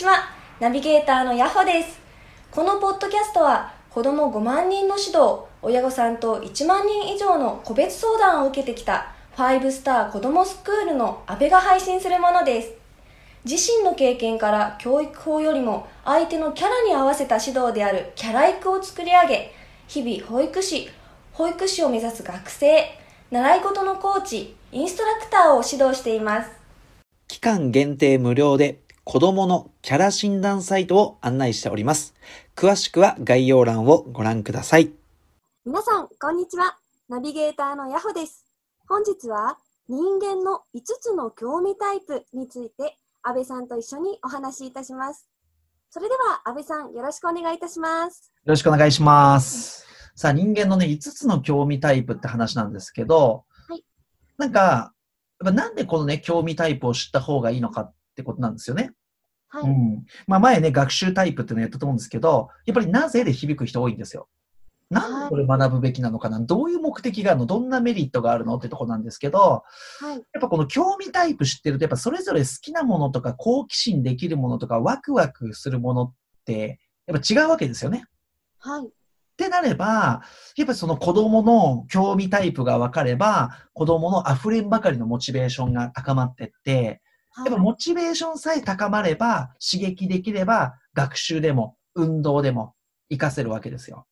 こんにちは。ナビゲーターのヤホです。このポッドキャストは、子供5万人の指導、親御さんと1万人以上の個別相談を受けてきた、5スター子供スクールの安倍が配信するものです。自身の経験から教育法よりも相手のキャラに合わせた指導であるキャラ育を作り上げ、日々保育士、保育士を目指す学生、習い事のコーチ、インストラクターを指導しています。期間限定無料で子供のキャラ診断サイトを案内しております。詳しくは概要欄をご覧ください。皆さん、こんにちは。ナビゲーターのヤホです。本日は人間の5つの興味タイプについて安倍さんと一緒にお話しいたします。それでは安倍さん、よろしくお願いいたします。よろしくお願いします。さあ、人間のね、5つの興味タイプって話なんですけど、はいなんか、やっぱなんでこのね、興味タイプを知った方がいいのかってことなんですよね。はい。うん。まあ前ね、学習タイプっていうのやったと思うんですけど、やっぱりなぜで響く人多いんですよ。なんでこれ学ぶべきなのかな？どういう目的があるの？どんなメリットがあるのってとこなんですけど、はい。やっぱこの興味タイプ知ってると、やっぱそれぞれ好きなものとか好奇心できるものとかワクワクするものって、やっぱ違うわけですよね。はい。ってなれば、やっぱりその子供の興味タイプが分かれば、子供の溢れんばかりのモチベーションが高まってって、やっぱモチベーションさえ高まれば、刺激できれば、学習でも、運動でも、活かせるわけですよ。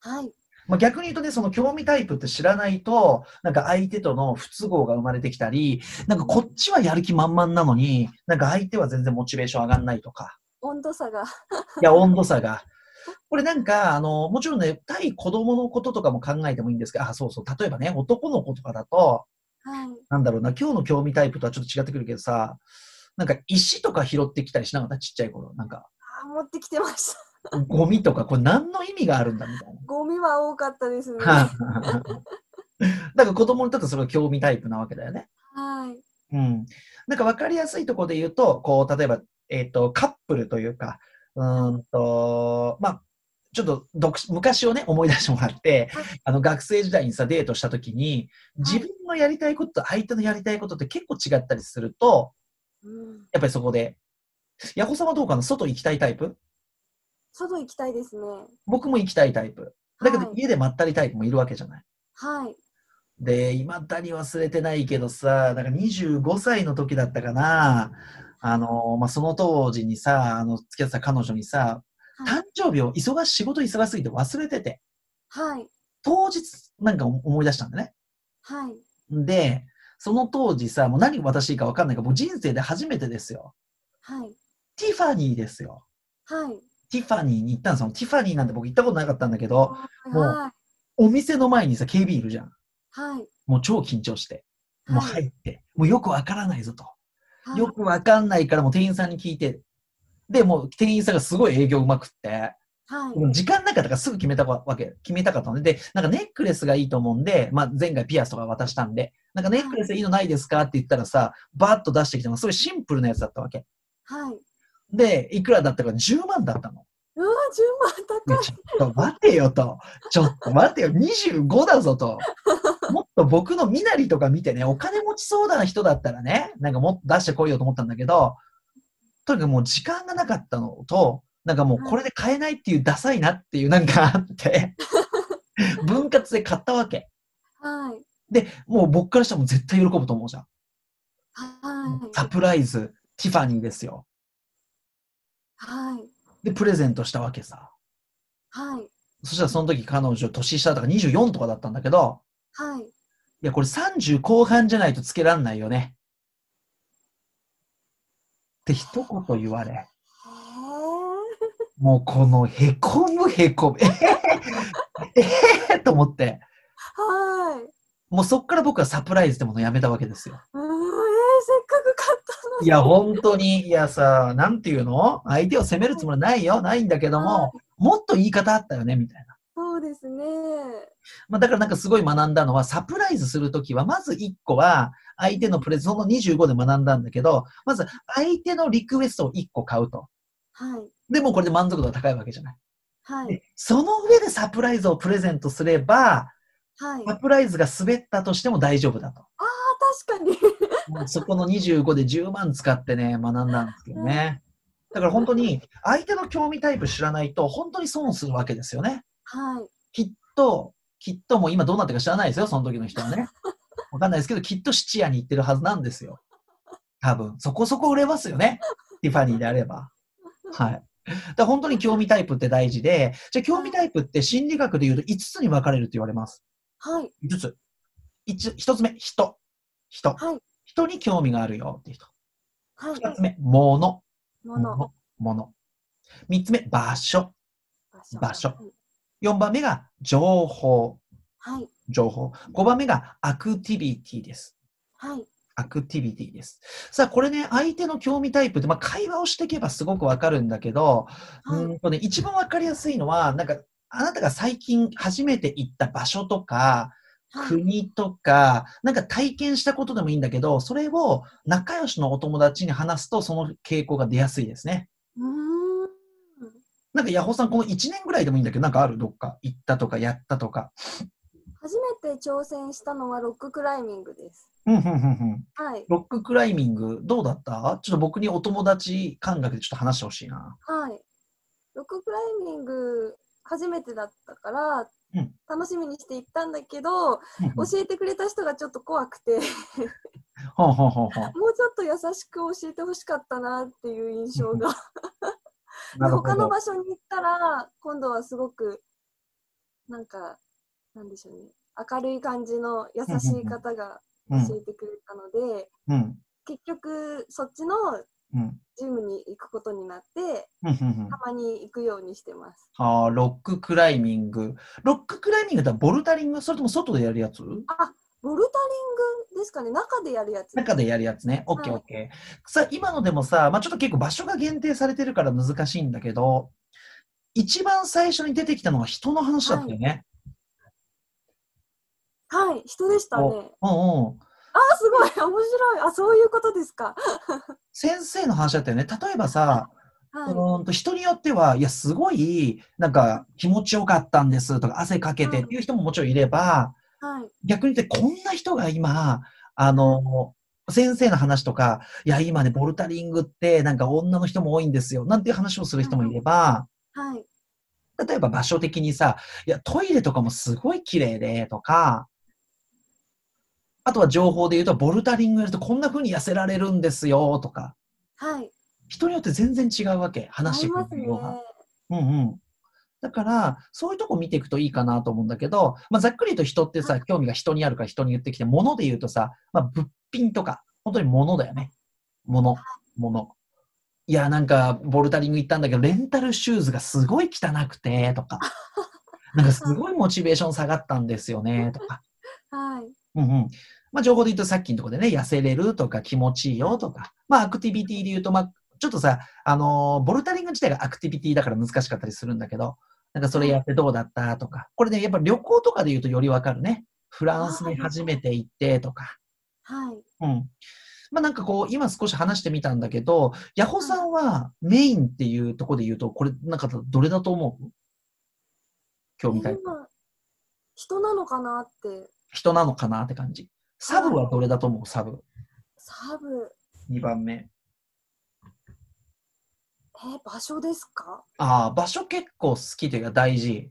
はい。まあ、逆に言うとね、その興味タイプって知らないと、なんか相手との不都合が生まれてきたり、なんかこっちはやる気満々なのに、なんか相手は全然モチベーション上がんないとか、温度差が。いや、温度差が。これなんか、あの、もちろんね、対子供のこととかも考えてもいいんですけど、あ、そうそう、例えばね、男の子とかだと、はい。なんだろうな、今日の興味タイプとはちょっと違ってくるけどさ、なんか石とか拾ってきたりしなかった？ちっちゃい頃。なんか、あー持ってきてました。ゴミとか、これ何の意味があるんだみたいな。ゴミは多かったですね。だから子供にとってそれが興味タイプなわけだよね。はい。うん。なんか分かりやすいところで言うと、こう、例えば、えっ、と、カップルというか、うーんと、まあ、ちょっと独昔をね、思い出してもらってはい、あの、学生時代にさ、デートした時に、自分のやりたいことと相手のやりたいことって結構違ったりすると、うん。やっぱりそこで、ヤホさんはどうかな？外行きたいタイプ？外行きたいですね。僕も行きたいタイプ。だけどはい家でまったりタイプもいるわけじゃない？はい。で、いまだに忘れてないけどさ、なんか25歳の時だったかな。あの、まあ、その当時にさ、あの、付き合ってた彼女にさ、生日を忙し、仕事忙しすぎて忘れてて、はい。当日なんか思い出したんだね。はい。で、その当時さ、もう何渡していいか分かんないから、もう人生で初めてですよ。はい。ティファニーですよ。はい。ティファニーに行ったんですよ。ティファニーなんて僕行ったことなかったんだけど、もうはい。お店の前にさ、警備員いるじゃん。はい。もう超緊張して。もうはい入って。もうよくわからないぞと。はいよくわかんないからもう店員さんに聞いて。で、もう店員さんがすごい営業うまくって、はい。時間なかったからすぐ決めたわけ、決めたかったので、で、なんかネックレスがいいと思うんで、まあ前回ピアスとか渡したんで、なんかネックレスいいのないですかって言ったらさ、バーッと出してきたのがすごいシンプルなやつだったわけ。はい。で、いくらだったか10万だったの。うわ、10万高い。ちょっと待てよと。ちょっと待てよ。25だぞと。もっと僕の身なりとか見てね、お金持ちそうな人だったらね、なんかもっと出してこいよと思ったんだけど、とにかくもう時間がなかったのと、なんかもうこれで買えないっていうダサいなっていうなんかあって、分割で買ったわけ。はい。で、もう僕からしたらもう絶対喜ぶと思うじゃん。はい。サプライズ、ティファニーですよ。はい。で、プレゼントしたわけさ。はい。そしたらその時彼女年下だから24とかだったんだけど、はい。いや、これ30後半じゃないとつけらんないよね。って一言言われ、へもうこのへこむへこむ、ええへと思って、ーはい。もうそっから僕はサプライズってものをやめたわけですよ。うーん、えー、せっかく買ったのに。いや、本当に、いやさ、なんていうの？相手を責めるつもりないよ、ないんだけども、もっと言い方あったよね、みたいな。そうですね。まあ、だからなんかすごい学んだのは、サプライズするときは、まず1個は、相手のプレゼント、その25で学んだんだけど、まず相手のリクエストを1個買うと。はい。でもこれで満足度が高いわけじゃない。はい。でその上でサプライズをプレゼントすれば、はい。サプライズが滑ったとしても大丈夫だと。ああ、確かに。そこの25で10万使ってね、学んだんですけどね。だから本当に相手の興味タイプ知らないと本当に損するわけですよね。はい。きっと、きっともう今どうなってるか知らないですよ、その時の人はね。わかんないですけど、きっと質屋に行ってるはずなんですよ。多分。そこそこ売れますよね。ティファニーであれば。はい。だ本当に興味タイプって大事で、じゃあ興味タイプって心理学で言うと5つに分かれると言われます。はい。5つ。1, 一つ目、人。人。はい。人に興味があるよっていう人。はい。2つ目、物。もの。物。物。3つ目、場所。場所4番目が情報。はい。情報。5番目がアクティビティです。はい。アクティビティです。さあ、これね、相手の興味タイプって、まあ、会話をしていけばすごくわかるんだけど、はい。うんとね、一番わかりやすいのは、なんか、あなたが最近初めて行った場所とか、はい。国とか、なんか体験したことでもいいんだけど、それを仲良しのお友達に話すと、その傾向が出やすいですね。うーん。なんか、ヤホーさん、この1年ぐらいでもいいんだけど、なんかある？どっか行ったとか、やったとか。初めて挑戦したのはロッククライミングです。うん、うん、うん、うん。はい。ロッククライミング、どうだった？ちょっと僕にお友達感覚でちょっと話してほしいな。はい。ロッククライミング初めてだったから、うん楽しみにして行ったんだけど、うん教えてくれた人がちょっと怖くて。もうちょっと優しく教えてほしかったなっていう印象が。他の場所に行ったら、今度はすごく、なんか、なんでしょうね。明るい感じの優しい方がうん教えてくれたので、うん。結局、そっちのうん。ジムに行くことになって、たまに行くようにしてます。あーロッククライミング。ロッククライミングってボルタリング？それとも外でやるやつ？あ、ボルタリングですかね。中でやるやつ。中でやるやつね。オッケーはいオッケー。さあ、今のでもさ、まあ、ちょっと結構場所が限定されてるから難しいんだけど、一番最初に出てきたのは人の話だったよね。はい、人でしたね。うんうん。あ、すごい、面白い。あ、そういうことですか。先生の話だったよね。例えばさ、はうーんと人によっては、いや、すごい、なんか気持ちよかったんですとか、汗かけてっていう人ももちろんいれば、い。はい。逆に言って、こんな人が今、あの、先生の話とか、いや、今ね、ボルタリングって、なんか女の人も多いんですよ、なんていう話をする人もいれば、はい。例えば場所的にさ、いや、トイレとかもすごい綺麗で、とか、あとは情報で言うと、ボルタリングやるとこんな風に痩せられるんですよ、とか、はい。人によって全然違うわけ、話してく。る内容が。うんうん。だから、そういうとこ見ていくといいかなと思うんだけど、まあ、ざっくりと人ってさ、興味が人にあるから人に言ってきて、物で言うとさ、まあ、物品とか、本当に物だよね。物、物。いや、なんか、ボルタリング行ったんだけど、レンタルシューズがすごい汚くて、とか、なんかすごいモチベーション下がったんですよね、とか。はい。うんうん。まあ、情報で言うとさっきのところでね、痩せれるとか気持ちいいよとか、まあ、アクティビティで言うと、まあ、ちょっとさ、あのーボルタリング自体がアクティビティだから難しかったりするんだけど、なんかそれやってどうだった？とか、これね、やっぱ旅行とかで言うとよりわかるね。フランスに初めて行ってとか。はい。うん。まあなんかこう、今少し話してみたんだけど、ヤホさんはメインっていうところで言うと、これなんかどれだと思う？興味タイプ。今、人なのかなって。人なのかなって感じ。サブはどれだと思う？サブ。サブ。2番目。え、場所ですか？ああ、場所結構好きというか大事。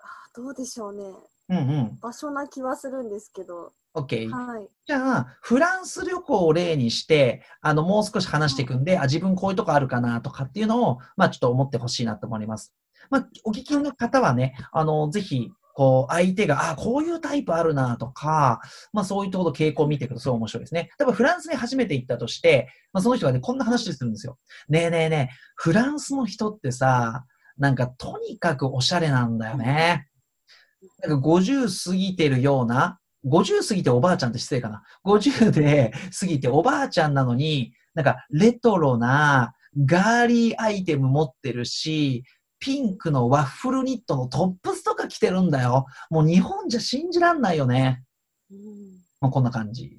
あどうでしょうね。うんうん。場所な気はするんですけど。OK。はい。じゃあ、フランス旅行を例にして、あの、もう少し話していくんで、あ、自分こういうとこあるかなとかっていうのを、まあちょっと思ってほしいなと思います。まあ、お聞きの方はね、あの、ぜひ、こう、相手が、あ、こういうタイプあるなとか、まあそういうところの傾向を見ていくとすごい面白いですね。例えばフランスに初めて行ったとして、まあその人がね、こんな話するんですよ。ねえねえねえ、フランスの人ってさ、なんかとにかくおしゃれなんだよね。なんか50過ぎてるような、50過ぎておばあちゃんって失礼かな。50で過ぎておばあちゃんなのに、なんかレトロなガーリーアイテム持ってるし、ピンクのワッフルニットのトップスとか着てるんだよ。もう日本じゃ信じらんないよね。うん、まあ、こんな感じ。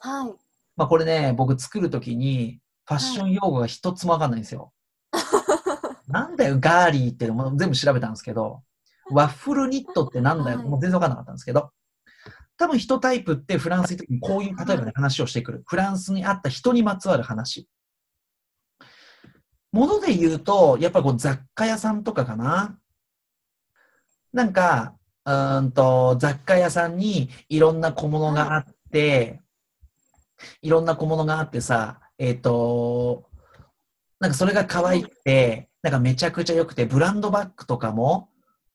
はい。まあこれね、僕作るときにファッション用語が一つもわかんないんですよ。なんだよ、ガーリーってもう全部調べたんですけど、ワッフルニットってなんだよ、はいもう全然わかんなかったんですけど、多分人タイプってフランスにこういう、例えばね、話をしてくる。フランスにあった人にまつわる話。もので言うと、やっぱこう雑貨屋さんとかかな。なんか、うんと、雑貨屋さんにいろんな小物があって、いろんな小物があってさ、えっ、と、なんかそれが可愛くて、なんかめちゃくちゃ良くて、ブランドバッグとかも、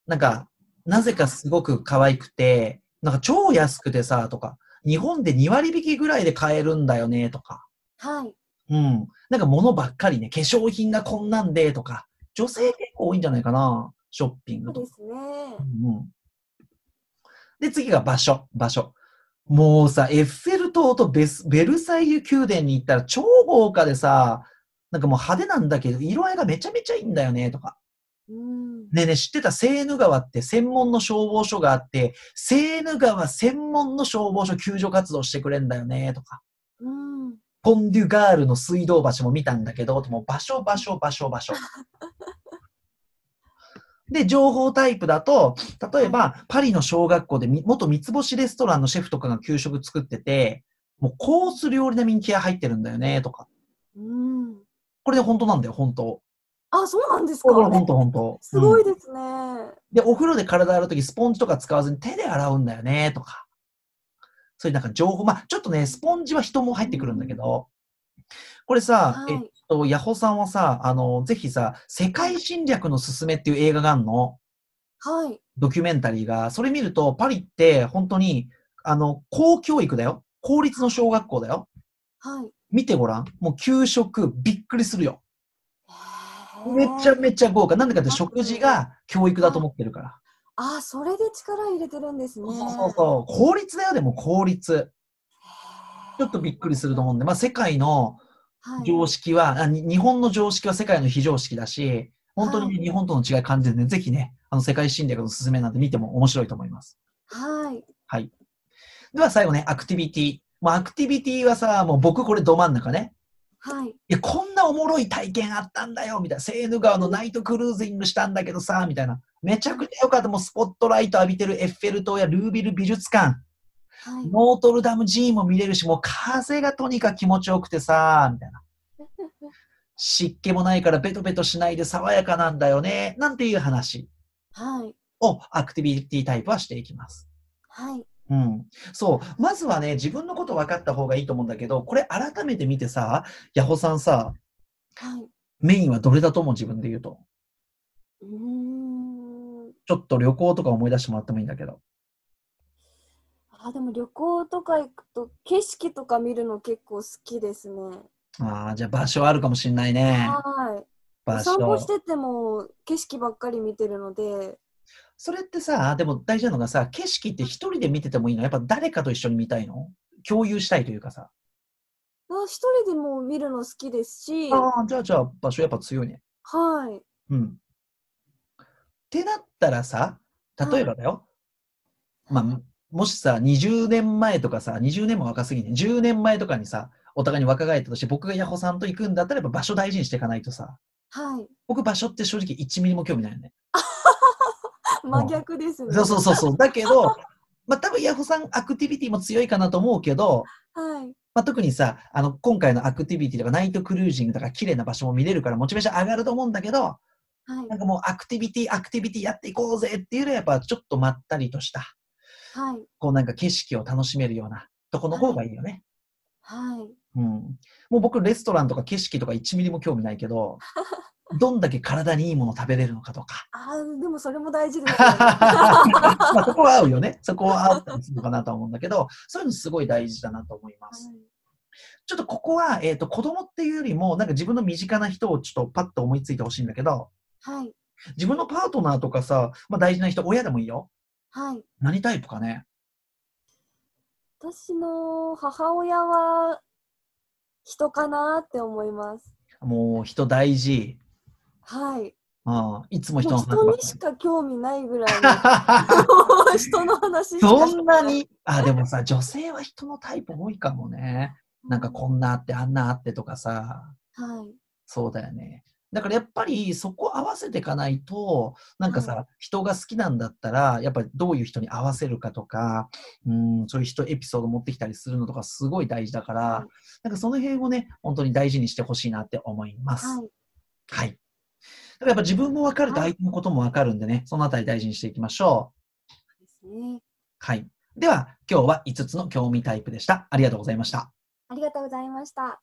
なんか、なぜかすごく可愛くて、なんか超安くてさ、とか、日本で2割引きぐらいで買えるんだよね、とか。はい。うん。なんか物ばっかりね、化粧品がこんなんで、とか、女性結構多いんじゃないかな、ショッピングとか。そうですね。うんうん。で、次が場所、場所。もうさ、エッフェル塔とベスベルサイユ宮殿に行ったら超豪華でさ、なんかもう派手なんだけど、色合いがめちゃめちゃいいんだよね、とか。うん。ねえねえ、知ってたセーヌ川って専門の消防署があって、セーヌ川専門の消防署救助活動してくれんだよね、とか。うん。ポンデュガールの水道橋も見たんだけど、もう場所、場所、場所、場所。で、情報タイプだと、例えば、パリの小学校でみ元三つ星レストランのシェフとかが給食作ってて、もうコース料理並みに気合入ってるんだよね、とか。うん。これで本当なんだよ、本当。あ、そうなんですか？これ本当、本当。すごいうんですね。で、お風呂で体洗うときスポンジとか使わずに手で洗うんだよね、とか。そういうなんか情報、まあ、ちょっとね、スポンジは人も入ってくるんだけど、これさ、はいえっと、ヤホさんはさ、あの、ぜひさ、世界侵略のすすめっていう映画があるの？はい。ドキュメンタリーが。それ見ると、パリって本当に、あの、公教育だよ。公立の小学校だよ。はい。見てごらん。もう給食、びっくりするよ。めちゃめちゃ豪華。なんでかって食事が教育だと思ってるから。あ、それで力入れてるんですね。そうそうそう。公立だよ、でも公立。ちょっとびっくりすると思うんで、まあ、世界のはい。常識は、あに日本の常識は世界の非常識だし、本当に日本との違い感じてね、ぜひね、あの世界侵略のすすめなんて見ても面白いと思います。はい。はい。では最後ね、アクティビティ。もうアクティビティはさ、もう僕これど真ん中ね。はい。いや、こんなおもろい体験あったんだよ、みたいな。セーヌ川のナイトクルーズイングしたんだけどさ、みたいな。めちゃくちゃよかった。もうスポットライト浴びてるエッフェル塔やルービル美術館。はい。ノートルダム寺院も見れるし、もう風がとにかく気持ちよくてさ、みたいな。湿気もないからベトベトしないで爽やかなんだよね、なんていう話はい。をアクティビティタイプはしていきます。はい。うん。そう。まずはね、自分のこと分かった方がいいと思うんだけど、これ改めて見てさ、ヤホさんさ、はい。メインはどれだと思う？自分で言うと。うーん。ちょっと旅行とか思い出してもらってもいいんだけど。あ、でも旅行とか行くと景色とか見るの結構好きですね。ああ、じゃあ場所あるかもしんないね。はい。お場散歩所し。てても景色ばっかり見てるので、それってさ、でも大事なのがさ、景色って一人で見ててもいいの？やっぱ誰かと一緒に見たいの？共有したいというかさ。あ一人でも見るの好きですし、ああ、じゃあじゃあ場所やっぱ強いね。はい。うん。ってなったらさ、例えばだよ。まあ、もしさ、20年前とかさ、20年も若すぎね、10年前とかにさ、お互いに若返ったとして、僕がヤホさんと行くんだったら、やっぱ場所大事にしていかないとさ、はい。僕場所って正直1ミリも興味ないよね。真逆ですね。そうそうそうそう。だけど、まあ多分ヤホさんアクティビティも強いかなと思うけど、はい。まあ、特にさ、あの、今回のアクティビティとかナイトクルージングとか綺麗な場所も見れるからモチベーション上がると思うんだけど、はいなん。かもうアクティビティ、アクティビティやっていこうぜっていうのはやっぱちょっとまったりとした、はい。こうなんか景色を楽しめるようなとこの方がいいよね。はい。うん。もう僕レストランとか景色とか1ミリも興味ないけど、どんだけ体にいいもの食べれるのかとか。でもそれも大事ですよね。まあそこは合うよね。そこは合ったりするのかなとは思うんだけど、そういうのすごい大事だなと思います。ちょっとここは、えっ、と、子供っていうよりも、なんか自分の身近な人をちょっとパッと思いついてほしいんだけど、はい。自分のパートナーとかさ、まあ大事な人、親でもいいよ。はい。何タイプかね？私の母親は人かなって思います。もう人大事。はい。うん、いつも人の話人にしか興味ないぐらい。人の話しかそんなに？あ、でもさ、女性は人のタイプ多いかもね。なんかこんなあって、あんなあってとかさ。はい。そうだよね。だからやっぱりそこ合わせていかないと、なんかさ、人が好きなんだったら、やっぱりどういう人に合わせるかとか、うん、そういう人エピソード持ってきたりするのとかすごい大事だから、はいなんかその辺をね、本当に大事にしてほしいなって思います。はい。はい。だからやっぱ自分も分かると相手のことも分かるんでね、そのあたり大事にしていきましょう。ですね。はい。では、今日は5つの興味タイプでした。ありがとうございました。ありがとうございました。